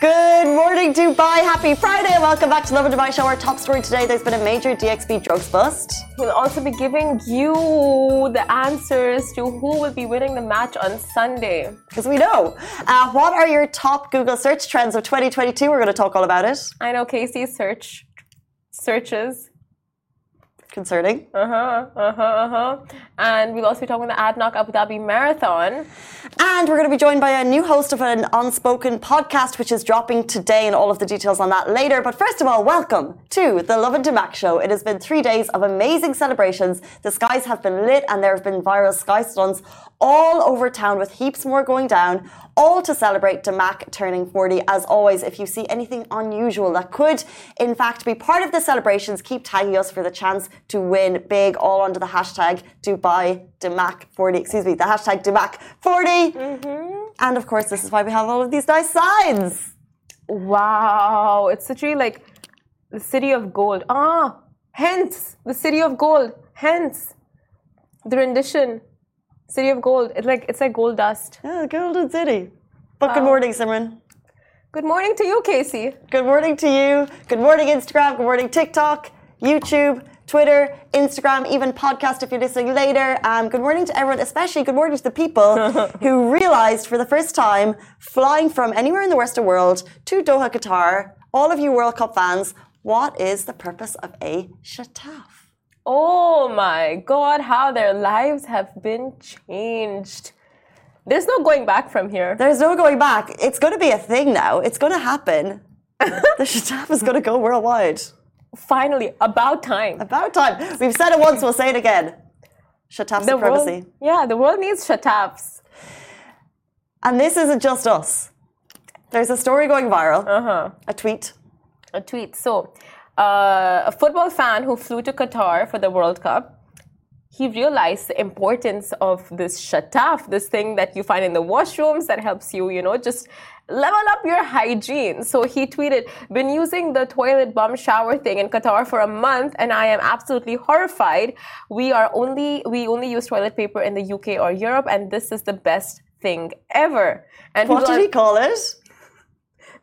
Good morning, Dubai. Happy Friday. Welcome back to Lovin Dubai Show. Our top story today there's been a major DXB drugs bust. We'll also be giving you the answers to who will be winning the match on Sunday. Because we know. Uh, what are your top Google search trends of 2022? We're going to talk all about it. I know Casey's search searches concerning. Uh huh, uh huh, uh huh. And we'll also be talking about the ADNOC Abu Dhabi Marathon. And we're going to be joined by a new host of an unspoken podcast, which is dropping today, and all of the details on that later. But first of all, welcome to the Lovin Dubai Show. It has been three days of amazing celebrations. The skies have been lit, and there have been viral sky stunts all over town with heaps more going down all to celebrate Damac turning 40. As always, if you see anything unusual that could, in fact, be part of the celebrations, keep tagging us for the chance to win big, all under the hashtag Dubai Damac 40. Excuse me, the hashtag Damac 40. Mm-hmm. And of course, this is why we have all of these nice signs. Wow, it's literally like the city of gold. Ah, hence the city of gold. Hence the rendition City of Gold. It's like it's like gold dust. Yeah, golden city. But wow. good morning, Simran. Good morning to you, Casey. Good morning to you. Good morning, Instagram. Good morning, TikTok, YouTube, Twitter, Instagram, even podcast if you're listening later. Um, good morning to everyone, especially good morning to the people who realized for the first time flying from anywhere in the Western world to Doha, Qatar, all of you World Cup fans, what is the purpose of a shataf? Oh my God, how their lives have been changed. There's no going back from here. There's no going back. It's going to be a thing now. It's going to happen. the Shataf is going to go worldwide. Finally, about time. About time. We've said it once, we'll say it again. Shataf supremacy. World, yeah, the world needs Shatafs. And this isn't just us. There's a story going viral. Uh-huh. A tweet. A tweet. So, uh, a football fan who flew to Qatar for the World Cup, he realized the importance of this shataf, this thing that you find in the washrooms that helps you, you know, just level up your hygiene. So he tweeted, been using the toilet bum shower thing in Qatar for a month and I am absolutely horrified. We are only, we only use toilet paper in the UK or Europe and this is the best thing ever. And what did he call it?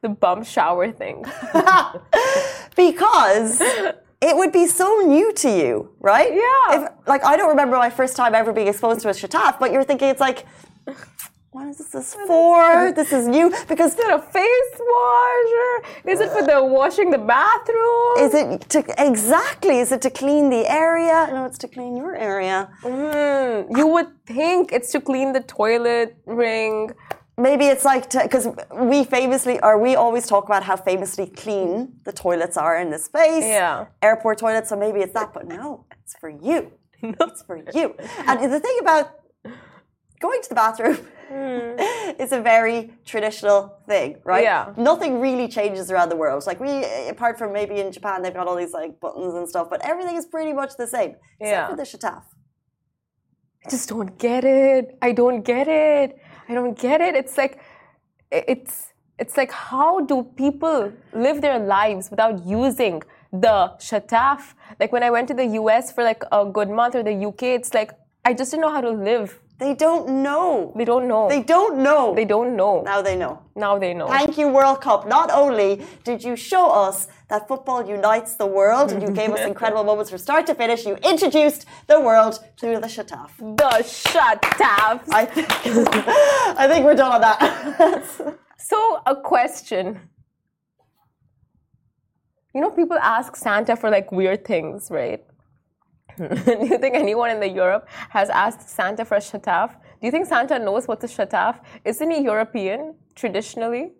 The bum shower thing. because it would be so new to you, right? Yeah. If, like I don't remember my first time ever being exposed to a shataf, but you're thinking it's like what is this for? This is new because is it a face washer? Is it for the washing the bathroom? Is it to exactly? Is it to clean the area? No, it's to clean your area. Mm, you would think it's to clean the toilet ring maybe it's like because we famously or we always talk about how famously clean the toilets are in this space yeah. Airport toilets so maybe it's that but no it's for you. It's for you. And the thing about going to the bathroom mm. is a very traditional thing right? Yeah. Nothing really changes around the world. Like we apart from maybe in japan they've got all these like buttons and stuff but everything is pretty much the same yeah. except for the shataf. I just don't get it. I don't get it. I don't get it. It's like it's it's like how do people live their lives without using the shataf? Like when I went to the US for like a good month or the UK, it's like I just didn't know how to live they don't know. They don't know. They don't know. They don't know. Now they know. Now they know. Thank you, World Cup. Not only did you show us that football unites the world and you gave us incredible moments from start to finish, you introduced the world to the shataf. The shataf. I think, I think we're done on that. so, a question. You know, people ask Santa for like weird things, right? Do you think anyone in the Europe has asked Santa for a shataf? Do you think Santa knows what's a shataf? Isn't he European traditionally?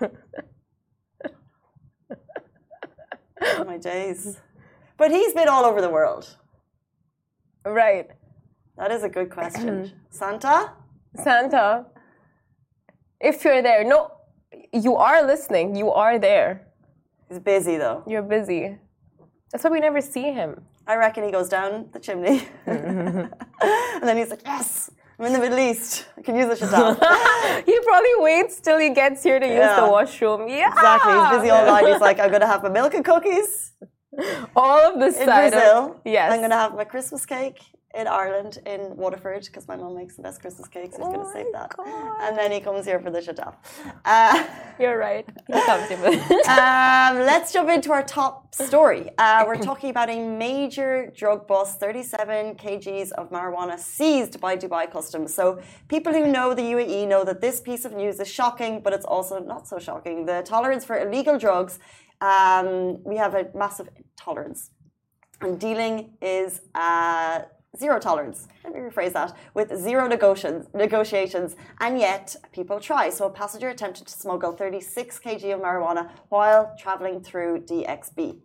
oh my days. But he's been all over the world. Right. That is a good question. Mm-hmm. Santa? Santa. If you're there, no, you are listening. You are there. He's busy though. You're busy. That's why we never see him. I reckon he goes down the chimney. and then he's like, yes, I'm in the Middle East. I can use the shataf. he probably waits till he gets here to use the washroom. Yeah. Exactly. He's busy all night. He's like, I'm going to have my milk and cookies. All of this in side Brazil. Of, yes. I'm going to have my Christmas cake in Ireland, in Waterford, because my mom makes the best Christmas cakes. He's going Oh to save that. God. And then he comes here for the shataf. Uh, You're right. He comes in with um, let's jump into our top story. Uh, we're talking about a major drug bust 37 kgs of marijuana seized by Dubai Customs. So, people who know the UAE know that this piece of news is shocking, but it's also not so shocking. The tolerance for illegal drugs, um, we have a massive tolerance. And dealing is uh, zero tolerance. Let me rephrase that with zero negotiations, negotiations, and yet people try. So a passenger attempted to smuggle 36 kg of marijuana while traveling through DXB.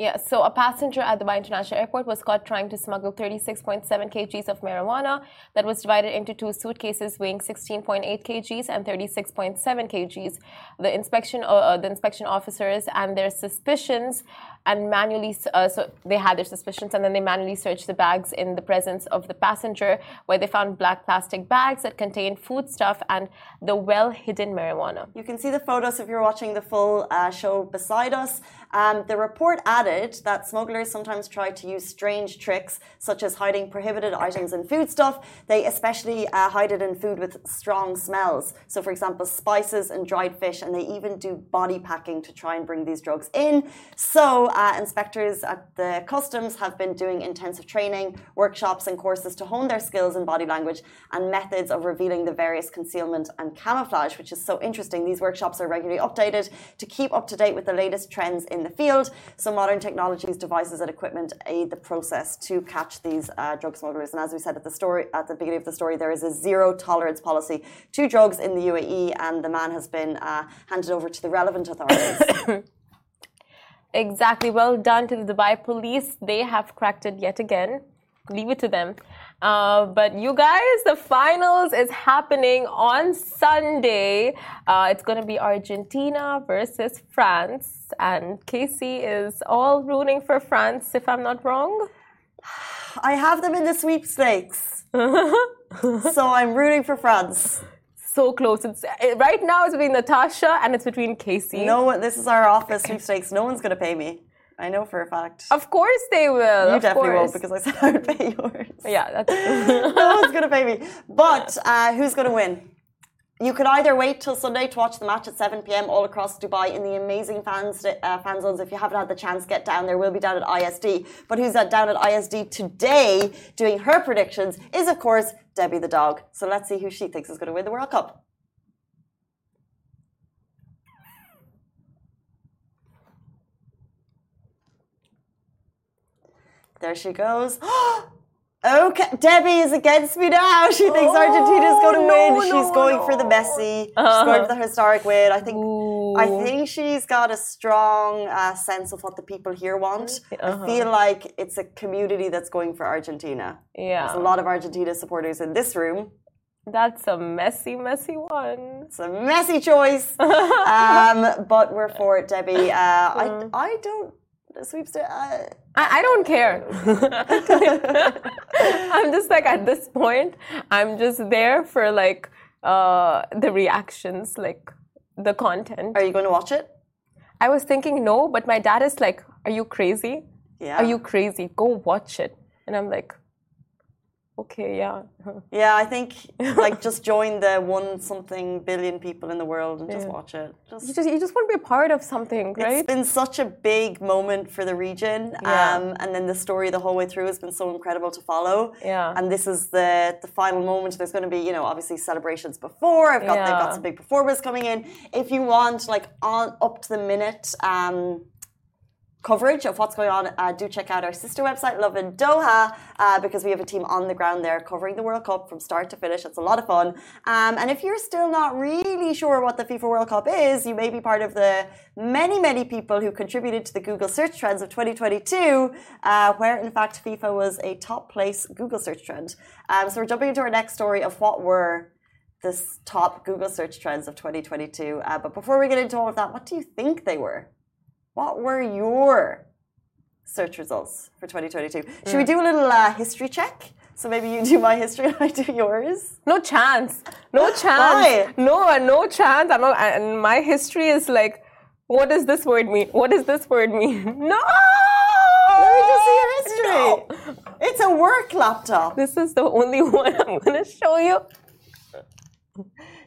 Yeah, so a passenger at Dubai International Airport was caught trying to smuggle 36.7 kgs of marijuana that was divided into two suitcases weighing 16.8 kgs and 36.7 kgs. The inspection, uh, uh, the inspection officers and their suspicions, and manually, uh, so they had their suspicions, and then they manually searched the bags in the presence of the passenger, where they found black plastic bags that contained foodstuff and the well-hidden marijuana. You can see the photos if you're watching the full uh, show beside us. Um, the report added that smugglers sometimes try to use strange tricks, such as hiding prohibited items in foodstuff. They especially uh, hide it in food with strong smells. So, for example, spices and dried fish, and they even do body packing to try and bring these drugs in. So, uh, inspectors at the customs have been doing intensive training, workshops, and courses to hone their skills in body language and methods of revealing the various concealment and camouflage, which is so interesting. These workshops are regularly updated to keep up to date with the latest trends in the field. So, modern technologies, devices, and equipment aid the process to catch these uh, drug smugglers. And as we said at the story, at the beginning of the story, there is a zero tolerance policy to drugs in the UAE, and the man has been uh, handed over to the relevant authorities. Exactly. Well done to the Dubai police. They have cracked it yet again. Leave it to them. Uh, but you guys, the finals is happening on Sunday. Uh, it's going to be Argentina versus France. And Casey is all rooting for France, if I'm not wrong. I have them in the sweepstakes. so I'm rooting for France. So close. It's eh, right now. It's between Natasha and it's between Casey. No one, this is our office sweepstakes. No one's going to pay me. I know for a fact. Of course they will. you definitely course. won't because I said I would pay yours. Yeah, that's no one's going to pay me. But uh, who's going to win? You could either wait till Sunday to watch the match at 7 p.m. all across Dubai in the amazing fans, uh, fan zones. If you haven't had the chance, get down there. We'll be down at ISD. But who's at, down at ISD today doing her predictions is, of course, Debbie the dog. So let's see who she thinks is going to win the World Cup. There she goes. Okay, Debbie is against me now. She thinks Oh, Argentina's going to win. no, she's no, going for the Messi. She's going for the historic win. I think. I think she's got a strong uh, sense of what the people here want. Uh-huh. I feel like it's a community that's going for Argentina. Yeah. There's a lot of Argentina supporters in this room. That's a messy, messy one. It's a messy choice, um, but we're for it, Debbie. Uh, I I don't sweepstakes. Uh, I, I don't care. I'm just like at this point, I'm just there for like uh, the reactions, like the content. are you going to watch it? I was thinking no, but my dad is like, "Are you crazy? Yeah. Are you crazy? Go watch it." And I'm like, "Okay, yeah." Yeah, I think like just join the one something billion people in the world and just watch it. Just You just you just want to be a part of something, right? It's been such a big moment for the region, Yeah. um, and then the story the whole way through has been so incredible to follow. Yeah. And this is the the final moment. There's going to be, you know, obviously celebrations before. I've got they've got some big performers coming in. If you want like on up to the minute. Um, coverage of what's going on, uh, do check out our sister website, Lovin Doha, uh, because we have a team on the ground there covering the World Cup from start to finish. It's a lot of fun. Um, and if you're still not really sure what the FIFA World Cup is, you may be part of the many, many people who contributed to the Google search trends of 2022, uh, where in fact FIFA was a top place Google search trend. Um, so we're jumping into our next story of what were this top Google search trends of 2022. Uh, but before we get into all of that, what do you think they were? What were your search results for 2022? Should we do a little uh, history check? So maybe you do my history and I do yours. No chance. No chance. Why? No, no chance. I'm not. And my history is like, what does this word mean? What does this word mean? No. Let me just see your history. No. It's a work laptop. This is the only one I'm gonna show you.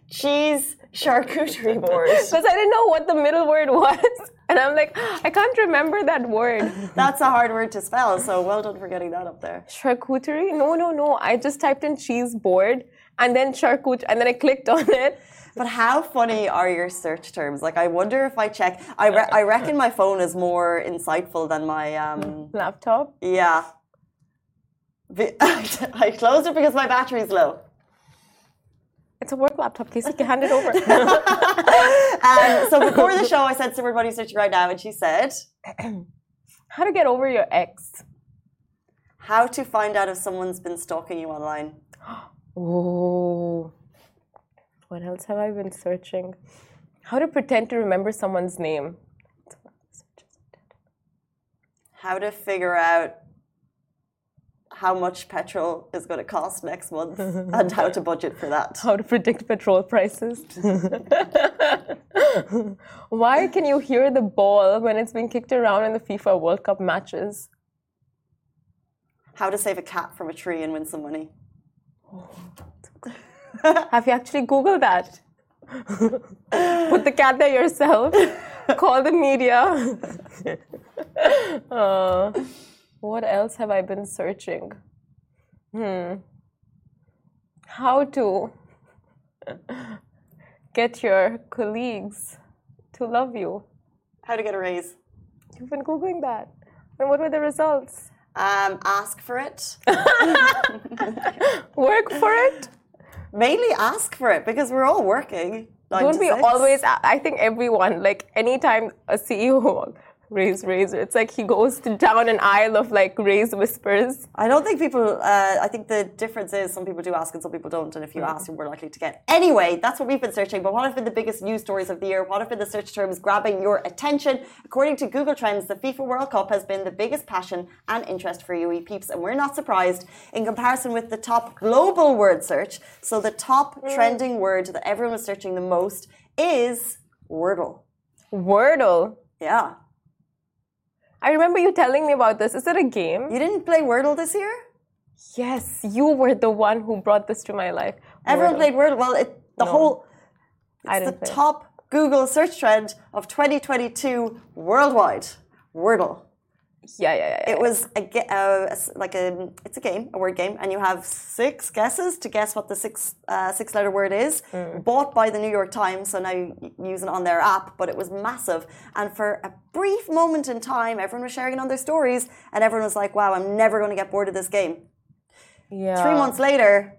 Cheese charcuterie board. Because I didn't know what the middle word was. And I'm like, I can't remember that word. That's a hard word to spell, so well done for getting that up there. Charcuterie? No, no, no. I just typed in cheese board and then charcuterie and then I clicked on it. But how funny are your search terms? Like, I wonder if I check. I, re- I reckon my phone is more insightful than my. um Laptop. Yeah. I closed it because my battery's low. It's a work laptop, Casey. You can hand it over. Um, so before the show, I said to everybody searching right now, and she said, How to get over your ex. "How to find out if someone's been stalking you online." Oh. What else have I been searching? How to pretend to remember someone's name. How to figure out how much petrol is going to cost next month and how to budget for that. How to predict petrol prices. Why can you hear the ball when it's being kicked around in the FIFA World Cup matches? How to save a cat from a tree and win some money. Have you actually Googled that? Put the cat there yourself. Call the media. Uh, what else have I been searching? Hmm. How to get your colleagues to love you. How to get a raise. You've been Googling that. And what were the results? Um, ask for it. Work for it? Mainly ask for it because we're all working. Don't we always? I think everyone, like anytime a CEO raise raise, it's like he goes to down an aisle of like raise whispers. I don't think people. Uh, I think the difference is some people do ask and some people don't. And if you ask, we're likely to get. Anyway, that's what we've been searching. But what have been the biggest news stories of the year? What have been the search terms grabbing your attention? According to Google Trends, the FIFA World Cup has been the biggest passion and interest for UE peeps, and we're not surprised in comparison with the top global word search. So the top trending word that everyone was searching the most is Wordle. Wordle. Yeah, I remember you telling me about this. Is it a game? you didn't play Wordle this year. Yes, you were the one who brought this to my life. Everyone Wordle. played Wordle. Well, it, the No. whole I It's didn't the play. top Google search trend of 2022 worldwide. Wordle. Yeah, yeah, yeah. It was a, uh, like a it's a game, a word game, and you have six guesses to guess what the six uh, six letter word is. Mm. Bought by the New York Times, so now you use it on their app. But it was massive, and for a brief moment in time, everyone was sharing it on their stories, and everyone was like, "Wow, I'm never going to get bored of this game." yeah. Three months later,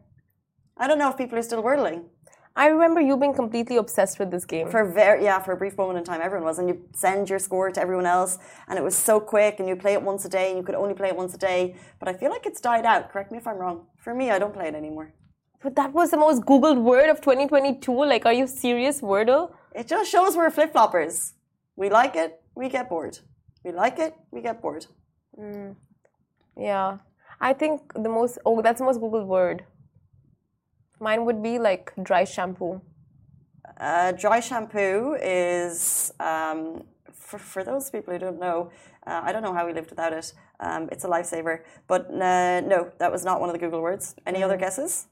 I don't know if people are still wordling. I remember you being completely obsessed with this game. For very yeah, for a brief moment in time, everyone was, and you send your score to everyone else, and it was so quick, and you play it once a day, and you could only play it once a day. But I feel like it's died out. Correct me if I'm wrong. For me, I don't play it anymore. But that was the most Googled word of 2022. Like, are you serious, Wordle? It just shows we're flip floppers. We like it, we get bored. We like it, we get bored. Mm. Yeah. I think the most, oh, that's the most Googled word. Mine would be like dry shampoo. Uh, dry shampoo is um, for for those people who don't know. Uh, I don't know how we lived without it. Um, it's a lifesaver. But uh, no, that was not one of the Google words. Any other guesses?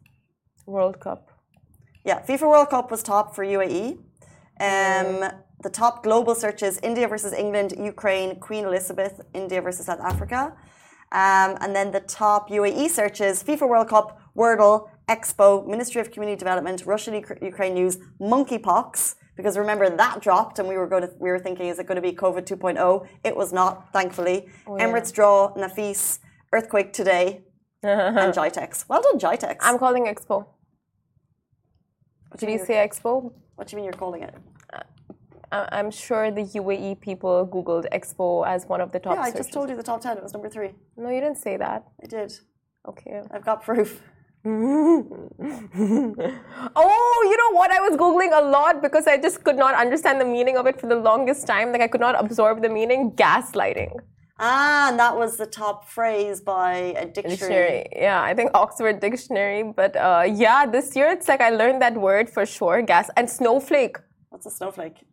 World Cup. Yeah, FIFA World Cup was top for UAE. Um, the top global searches India versus England, Ukraine, Queen Elizabeth, India versus South Africa. Um, and then the top UAE searches FIFA World Cup, Wordle, Expo, Ministry of Community Development, Russian Ukraine news, monkeypox. Because remember that dropped, and we were going to we were thinking, is it going to be COVID 2.0? It was not, thankfully. Oh, Emirates draw, Nafis, earthquake today, and GITEX. Well done, GITEX. I'm calling Expo. what, Did you say Expo? what do you mean you're calling it? Uh, I- I'm sure the UAE people Googled Expo as one of the top Yeah, I searches. just told you the top 10. It was number three. No, you didn't say that. I did. Okay. I've got proof. oh, you know what? I was Googling a lot because I just could not understand the meaning of it for the longest time. Like, I could not absorb the meaning. Gaslighting. Ah, and that was the top phrase by a dictionary. Dictionary. Yeah, I think Oxford Dictionary. But uh, yeah, this year it's like I learned that word for sure. Gas and snowflake. What's a snowflake?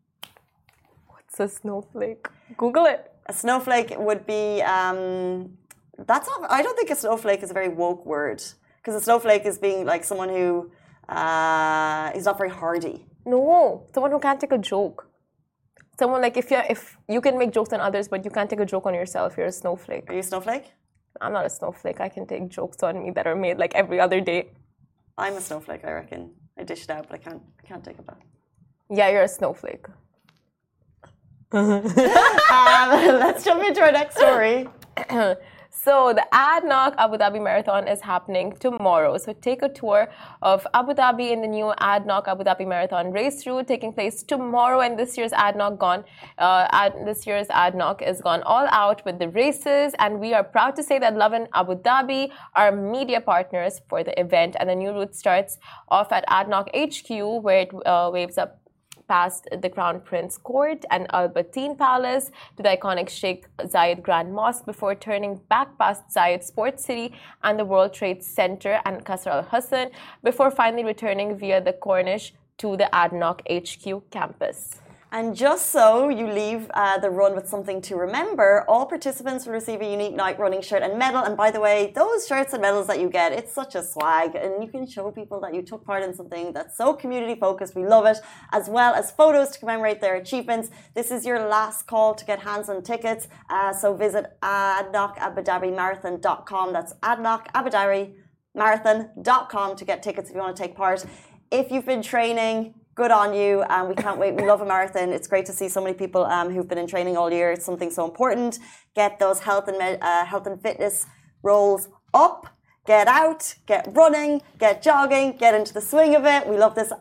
What's a snowflake? Google it. A snowflake would be um, that's not. I don't think a snowflake is a very woke word because a snowflake is being like someone who uh, is not very hardy. No, someone who can't take a joke. Someone like if you if you can make jokes on others, but you can't take a joke on yourself, you're a snowflake. Are you a snowflake? I'm not a snowflake. I can take jokes on me that are made like every other day. I'm a snowflake. I reckon. I dish it out, but I can't. I can't take it back. Yeah, you're a snowflake. um, let's jump into our next story. So the ADNOC Abu Dhabi Marathon is happening tomorrow. So take a tour of Abu Dhabi in the new ADNOC Abu Dhabi Marathon race route taking place tomorrow. And this year's ADNOC gone, uh, ad, this year's ADNOC is gone all out with the races. And we are proud to say that Lovin Abu Dhabi are media partners for the event. And the new route starts off at ADNOC HQ where it uh, waves up past the Crown Prince Court and Al Bateen Palace to the iconic Sheikh Zayed Grand Mosque before turning back past Zayed Sports City and the World Trade Center and Qasr Al Hosn before finally returning via the Corniche to the ADNOC HQ campus. And just so you leave uh, the run with something to remember, all participants will receive a unique night running shirt and medal. And by the way, those shirts and medals that you get, it's such a swag. And you can show people that you took part in something that's so community focused. We love it. As well as photos to commemorate their achievements. This is your last call to get hands on tickets. Uh, so visit adnocabudhabimarathon.com. That's adnocabudhabimarathon.com to get tickets if you want to take part. If you've been training, good on you. And um, we can't wait. We love a marathon. It's great to see so many people um, who've been in training all year. It's something so important. Get those health and uh, health and fitness roles up. Get out. Get running. Get jogging. Get into the swing of it. We love this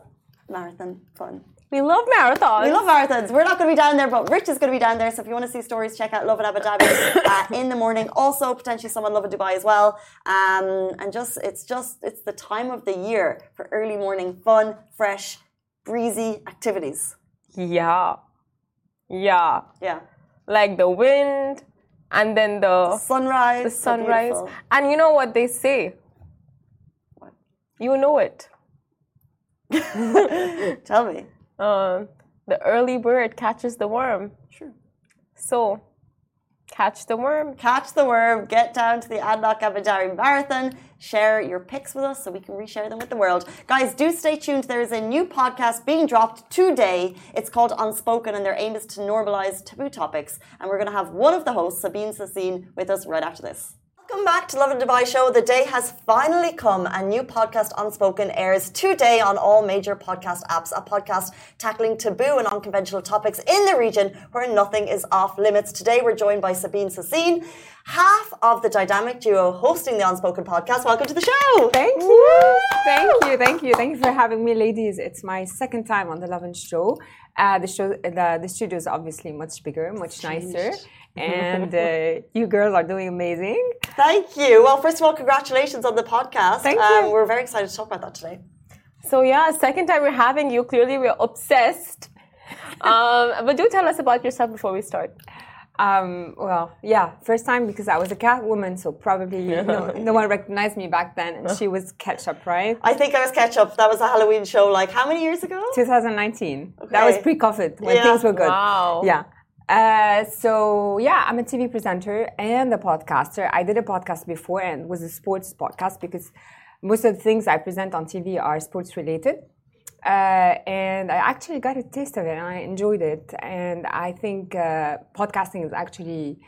marathon fun. We love marathons. We love marathons. We're not going to be down there, but Rich is going to be down there. So if you want to see stories, check out Lovin Abu Dhabi uh, in the morning. Also, potentially someone Lovin Dubai as well. Um, and just, it's just, it's the time of the year for early morning fun, fresh, breezy activities. Yeah. Yeah. Yeah. Like the wind and then the sunrise. The sunrise. So and you know what they say? What? You know it. Tell me. Uh, the early bird catches the worm. Sure. So catch the worm. Catch the worm. Get down to the ADNOC Abu Dhabi Marathon share your pics with us so we can reshare them with the world. Guys, do stay tuned. There is a new podcast being dropped today. It's called Unspoken, and their aim is to normalize taboo topics. And we're going to have one of the hosts, Sabine Sassine, with us right after this. Welcome back to Lovin Dubai Show. The day has finally come. A new podcast, Unspoken, airs today on all major podcast apps. A podcast tackling taboo and unconventional topics in the region where nothing is off limits. Today, we're joined by Sabine Sassine, half of the dynamic duo hosting the Unspoken podcast. Welcome to the show. Thank you. Thank you. Thank you. Thank you for having me, ladies. It's my second time on the Lovin Show. Uh, the show, the, the studio is obviously much bigger, much nicer, and uh, you girls are doing amazing. Thank you. Well, first of all, congratulations on the podcast. Thank um, you. We're very excited to talk about that today. So yeah, second time we're having you. Clearly, we're obsessed. um, but do tell us about yourself before we start. Um, well, yeah, first time because I was a cat woman, so probably no, no one recognized me back then, and she was Ketchup, right? I think I was Ketchup. That was a Halloween show, like how many years ago? 2019. Okay. That was pre-COVID when yeah. things were good. Wow. Yeah. Uh, so yeah, I'm a TV presenter and a podcaster. I did a podcast before and was a sports podcast because most of the things I present on TV are sports related. Uh, and I actually got a taste of it and I enjoyed it. And I think uh, podcasting is actually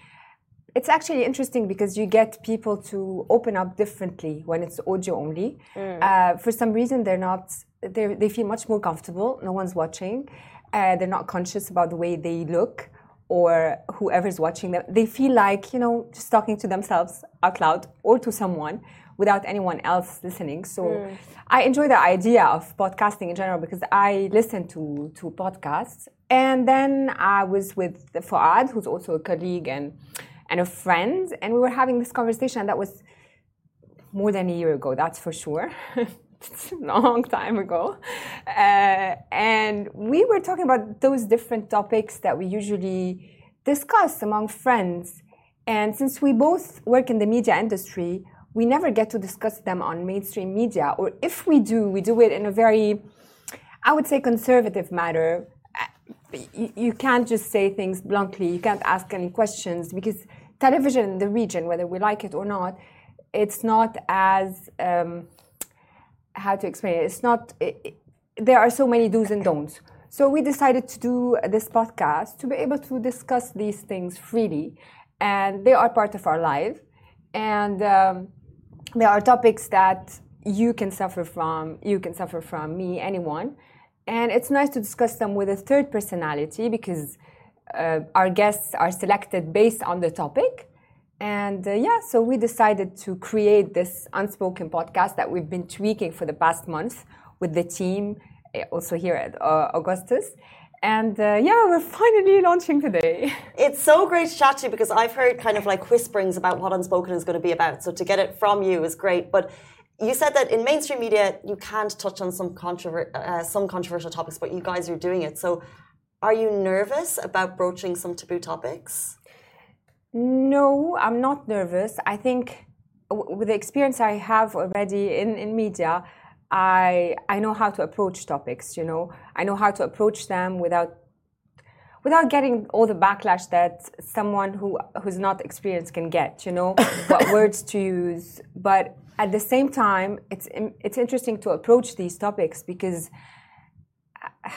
it's actually interesting because you get people to open up differently when it's audio only. Mm. Uh, for some reason, they're not they they feel much more comfortable. No one's watching. Uh, they're not conscious about the way they look or whoever's watching them. They feel like you know just talking to themselves out loud or to someone without anyone else listening. So mm. I enjoy the idea of podcasting in general because I listen to, to podcasts. And then I was with Fuad, who's also a colleague and, and a friend, and we were having this conversation that was more than a year ago, that's for sure. long time ago. Uh, and we were talking about those different topics that we usually discuss among friends. And since we both work in the media industry, we never get to discuss them on mainstream media, or if we do, we do it in a very, I would say, conservative manner. You, you can't just say things bluntly. You can't ask any questions because television in the region, whether we like it or not, it's not as um, how to explain it. It's not. It, it, there are so many do's and don'ts. So we decided to do this podcast to be able to discuss these things freely, and they are part of our life. And um, there are topics that you can suffer from, you can suffer from me, anyone. And it's nice to discuss them with a third personality because uh, our guests are selected based on the topic. And uh, yeah, so we decided to create this unspoken podcast that we've been tweaking for the past month with the team, eh, also here at uh, Augustus. And uh, yeah, we're finally launching today. It's so great to chat to you because I've heard kind of like whisperings about what Unspoken is going to be about. So to get it from you is great. But you said that in mainstream media you can't touch on some controver- uh, some controversial topics, but you guys are doing it. So are you nervous about broaching some taboo topics? No, I'm not nervous. I think with the experience I have already in, in media, I I know how to approach topics. You know, I know how to approach them without without getting all the backlash that someone who who's not experienced can get. You know, what words to use. But at the same time, it's it's interesting to approach these topics because uh,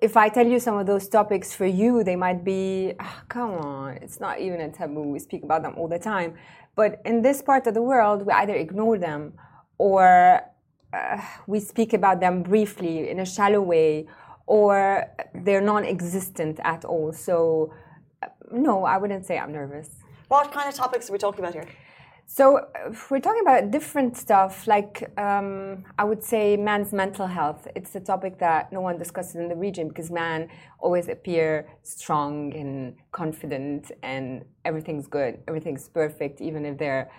if I tell you some of those topics for you, they might be, oh, come on, it's not even a taboo. We speak about them all the time. But in this part of the world, we either ignore them or uh, we speak about them briefly in a shallow way, or they're non-existent at all. So, uh, no, I wouldn't say I'm nervous. What kind of topics are we talking about here? So we're talking about different stuff, like um, I would say man's mental health. It's a topic that no one discusses in the region because man always appear strong and confident, and everything's good, everything's perfect, even if they're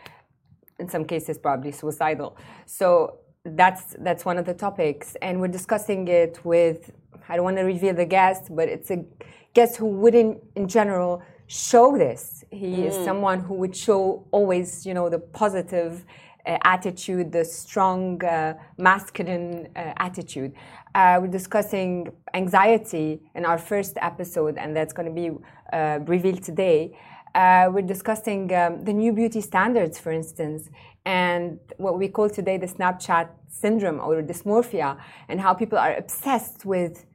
in some cases probably suicidal. So that's that's one of the topics, and we're discussing it with. I don't want to reveal the guest, but it's a guest who wouldn't, in general, show this. He mm. is someone who would show always, you know, the positive uh, attitude, the strong uh, masculine uh, attitude. Uh, we're discussing anxiety in our first episode, and that's going to be uh, revealed today. Uh, we're discussing um, the new beauty standards, for instance, and what we call today the Snapchat syndrome or dysmorphia, and how people are obsessed with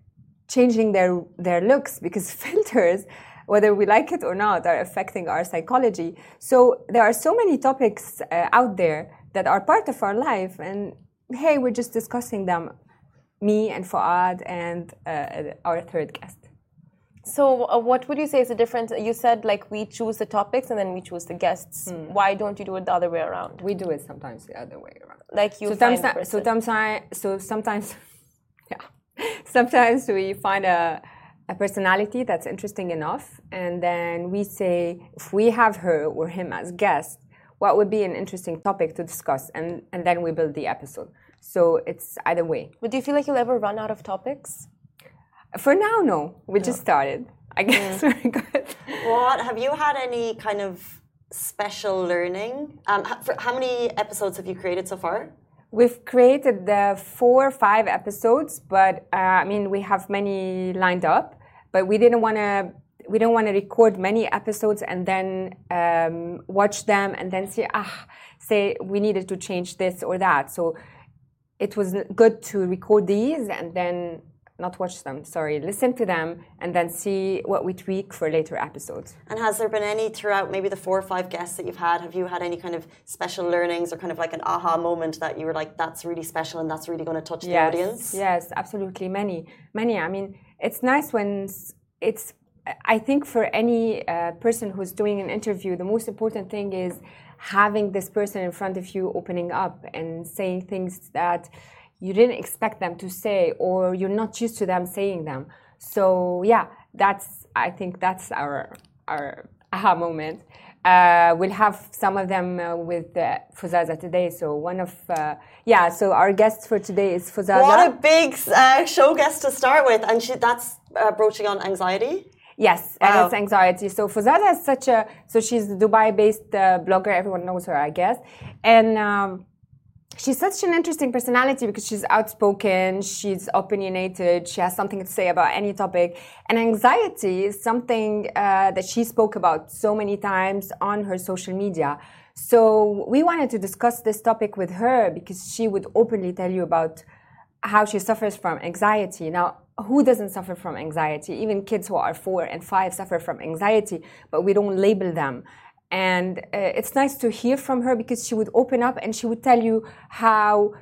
changing their, their looks because filters, whether we like it or not, are affecting our psychology. So there are so many topics uh, out there that are part of our life, and hey, we're just discussing them, me and Fuad and uh, our third guest. So, uh, what would you say is the difference? You said like we choose the topics and then we choose the guests. Hmm. Why don't you do it the other way around? We do it sometimes the other way around. Like you so find sometimes, so sometimes, so sometimes, yeah, sometimes we find a a personality that's interesting enough, and then we say if we have her or him as guest, what would be an interesting topic to discuss, and and then we build the episode. So it's either way. But do you feel like you'll ever run out of topics? For now, no. We just started. I guess Mm. we're good. What have you had any kind of special learning? Um, for, how many episodes have you created so far? We've created the four or five episodes, but uh, I mean we have many lined up. But we didn't want to. We don't want to record many episodes and then um, watch them and then say, ah, say we needed to change this or that. So it was good to record these and then not watch them. Sorry, listen to them and then see what we tweak for later episodes. And has there been any throughout maybe the four or five guests that you've had? Have you had any kind of special learnings or kind of like an aha moment that you were like, that's really special and that's really going to touch the audience? Yes, absolutely. Many, many. I mean, it's nice when it's. I think for any uh, person who's doing an interview, the most important thing is having this person in front of you opening up and saying things that you didn't expect them to say or you're not used to them saying them. So yeah, that's. I think that's our our aha moment. Uh, we'll have some of them uh, with uh, Fuzaza today. So one of uh, yeah. So our guest for today is Fuzaza. What a big uh, show guest to start with. And she, that's uh, broaching on anxiety. Yes, Wow. and it's anxiety. So Fuzaza is such a so she's a Dubai-based uh, blogger. Everyone knows her, I guess. And um, she's such an interesting personality because she's outspoken, she's opinionated, she has something to say about any topic. And anxiety is something uh, that she spoke about so many times on her social media. So we wanted to discuss this topic with her because she would openly tell you about how she suffers from anxiety. Now, who doesn't suffer from anxiety? Even kids who are four and five suffer from anxiety, but we don't label them. And uh, it's nice to hear from her because she would open up and she would tell you how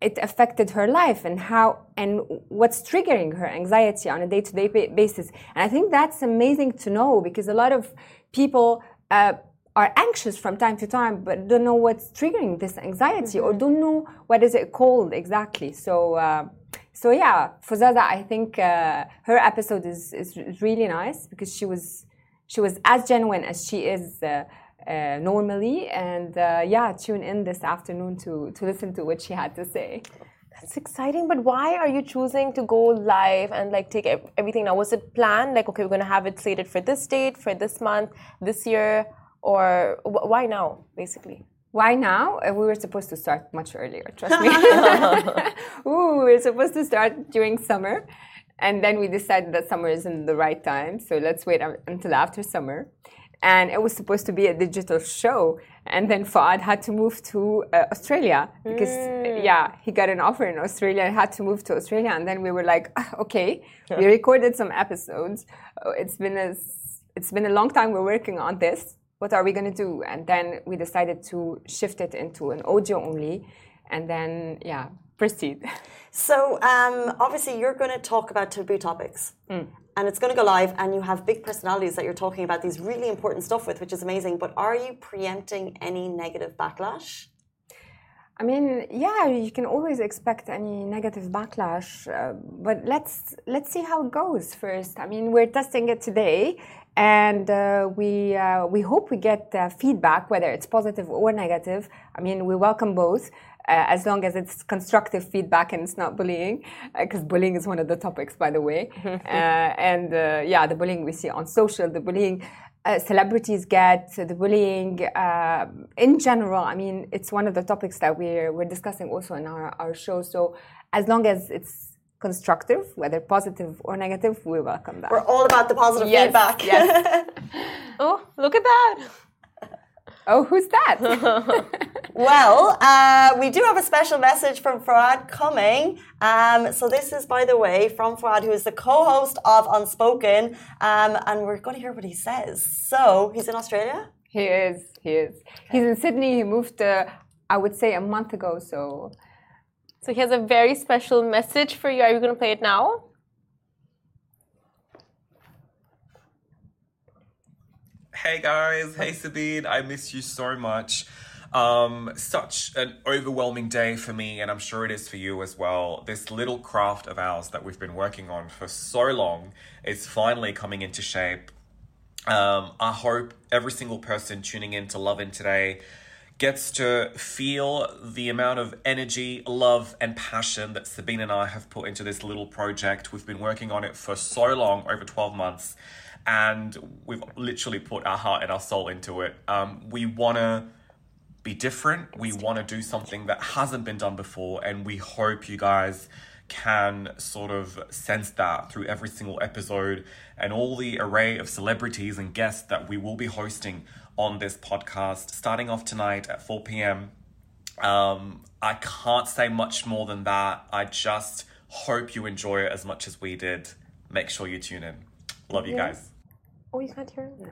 it affected her life and how and what's triggering her anxiety on a day-to-day basis. And I think that's amazing to know because a lot of people uh, are anxious from time to time, but don't know what's triggering this anxiety mm-hmm. or don't know what is it called exactly. So. Uh, so yeah, for Zaza, I think uh, her episode is, is really nice because she was she was as genuine as she is uh, uh, normally. And uh, yeah, tune in this afternoon to, to listen to what she had to say. That's exciting, but why are you choosing to go live and like take everything now? Was it planned? Like, okay, we're gonna have it slated for this date, for this month, this year, or why now, basically? Why now? Uh, we were supposed to start much earlier. Trust me. Ooh, we were supposed to start during summer, and then we decided that summer isn't the right time, so let's wait until after summer. And it was supposed to be a digital show. And then Fouad had to move to uh, Australia because, mm. yeah, he got an offer in Australia and had to move to Australia. And then we were like, ah, okay, we recorded some episodes. Oh, it's been a, it's been a long time we're working on this. What are we going to do? And then we decided to shift it into an audio only. And then, yeah, proceed. So, um, obviously, you're going to talk about taboo topics. Mm. And it's going to go live, and you have big personalities that you're talking about these really important stuff with, which is amazing. But are you preempting any negative backlash? I mean, yeah, you can always expect any negative backlash, uh, but let's let's see how it goes first. I mean, we're testing it today, and uh, we uh, we hope we get uh, feedback, whether it's positive or negative. I mean, we welcome both uh, as long as it's constructive feedback and it's not bullying, because uh, bullying is one of the topics, by the way. uh, and uh, yeah, the bullying we see on social, the bullying uh, celebrities get, the bullying uh, in general. I mean, it's one of the topics that we're we're discussing also in our our show. So as long as it's constructive, whether positive or negative, we welcome that. We're all about the positive yes, feedback. Yes. oh, look at that. Oh, who's that? well, uh, we do have a special message from Fouad coming. Um, so this is, by the way, from Fouad, who is the co-host of Unspoken, um, and we're going to hear what he says. So he's in Australia. He is. He is. He's in Sydney. He moved, uh, I would say, a month ago. So, so he has a very special message for you. Are you going to play it now? Hey guys, hey Sabine, I miss you so much. Um, such an overwhelming day for me, and I'm sure it is for you as well. This little craft of ours that we've been working on for so long is finally coming into shape. Um, I hope every single person tuning in to Lovin today gets to feel the amount of energy, love, and passion that Sabine and I have put into this little project. We've been working on it for so long, over 12 months and we've literally put our heart and our soul into it. Um, we want to be different. We want to do something that hasn't been done before, and we hope you guys can sort of sense that through every single episode and all the array of celebrities and guests that we will be hosting on this podcast starting off tonight at 4 p.m. Um, I can't say much more than that. I just hope you enjoy it as much as we did. Make sure you tune in. Love you guys. Oh, you can't hear it? No.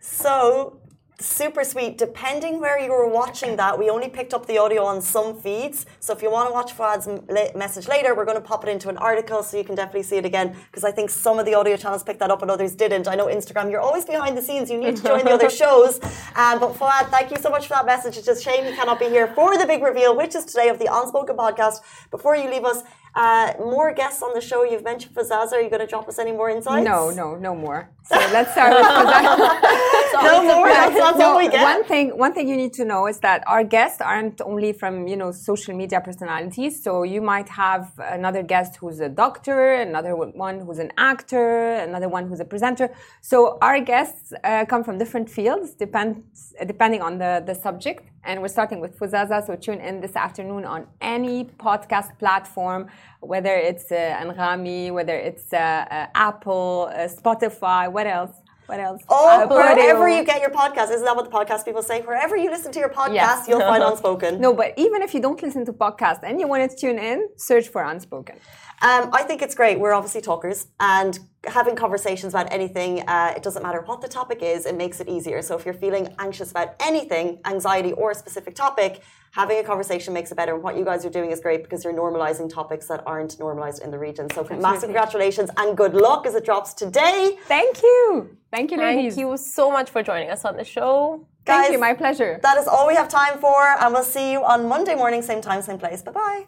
So super sweet. Depending where you were watching that, we only picked up the audio on some feeds. So if you want to watch Fouad's message later, we're going to pop it into an article so you can definitely see it again. Because I think some of the audio channels picked that up and others didn't. I know Instagram, you're always behind the scenes. You need to join the other shows. Um, but Fouad, thank you so much for that message. It's just shame you cannot be here for the big reveal, which is today of the Unspoken podcast. Before you leave us, uh, more guests on the show. You've mentioned Fazaza. Are you going to drop us any more insights? No, no, no more. So let's start with Fazaza. no more. That's, that's no, all we get. One thing, one thing you need to know is that our guests aren't only from you know social media personalities. So you might have another guest who's a doctor, another one who's an actor, another one who's a presenter. So our guests uh, come from different fields, depends depending on the the subject And we're starting with Fuzaza, so tune in this afternoon on any podcast platform, whether it's uh, Anghami, whether it's uh, uh, Apple, uh, Spotify, what else? What else? Oh, Apple wherever you get your podcast, isn't that what the podcast people say? Wherever you listen to your podcast, Yes. you'll find Unspoken. No, but even if you don't listen to podcasts and you want to tune in, search for Unspoken. Um, I think it's great. We're obviously talkers, and having conversations about anything, uh, it doesn't matter what the topic is, it makes it easier. So if you're feeling anxious about anything, anxiety or a specific topic, having a conversation makes it better. And what you guys are doing is great because you're normalizing topics that aren't normalized in the region. So massive congratulations and good luck as it drops today. Thank you. Thank you, ladies. Thank you so much for joining us on the show. Thank Guys, you. My pleasure. That is all we have time for, and we'll see you on Monday morning, same time, same place. Bye bye.